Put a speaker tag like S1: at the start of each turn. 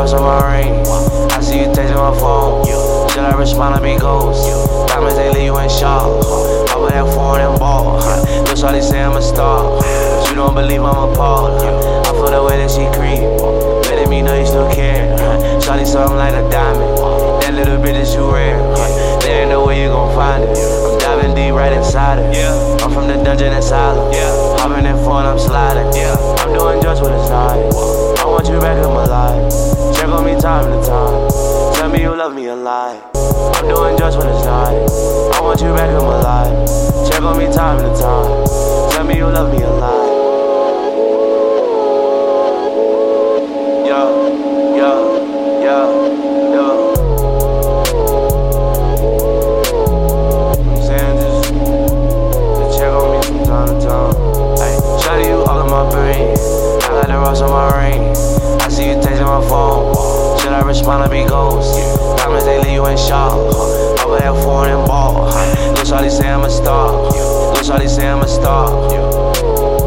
S1: Rolls on my ring. I see you texting my phone. Should I respond to me ghost? Diamonds they leave you in shock. Over that foreign ball. Look, they say I'm a star. But you don't believe I'm a part. I feel the way that she creep. Letting me know you still care. Charlie something like a diamond. That little bit that you rare. There ain't no way you gon' find it. I'm diving deep right inside it. I'm from the dungeon that's silent. Hopping in phone, I'm sliding. I'm doing. time to time. Tell me you love me a lie. I'm doing just what it's like. I want you back in my life. Check on me time to time. Tell me you love me a lie. finna be ghosts. Yeah. Diamonds, they leave you in shock. Huh? Over here, foreign and ball. Huh? Look, Charlie say I'm a star. Yeah. Look, Charlie say I'm a star. Yeah.